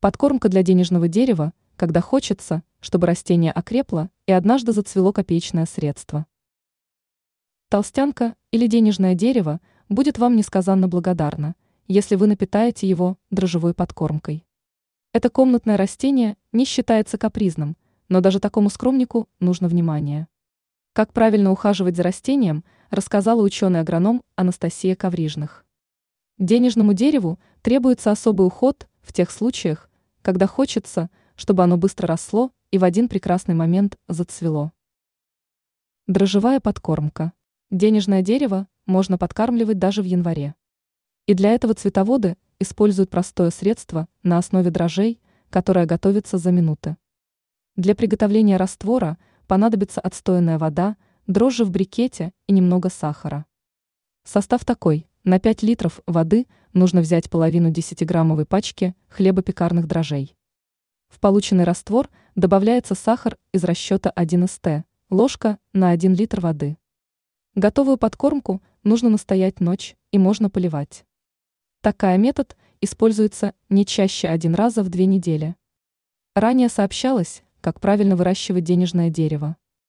Подкормка для денежного дерева, когда хочется, чтобы растение окрепло и однажды зацвело копеечное средство. Толстянка или денежное дерево будет вам несказанно благодарна, если вы напитаете его дрожжевой подкормкой. Это комнатное растение не считается капризным, но даже такому скромнику нужно внимание. Как правильно ухаживать за растением, рассказала ученый-агроном Анастасия Коврижных. Денежному дереву требуется особый уход в тех случаях, когда хочется, чтобы оно быстро росло и в один прекрасный момент зацвело. Дрожжевая подкормка. Денежное дерево можно подкармливать даже в январе. И для этого цветоводы используют простое средство на основе дрожжей, которое готовится за минуты. Для приготовления раствора понадобится отстоянная вода, дрожжи в брикете и немного сахара. Состав такой. На 5 литров воды нужно взять половину 10-граммовой пачки хлебопекарных дрожжей. В полученный раствор добавляется сахар из расчета 1 ст, ложка на 1 литр воды. Готовую подкормку нужно настоять ночь и можно поливать. Такая метод используется не чаще один раза в две недели. Ранее сообщалось, как правильно выращивать денежное дерево.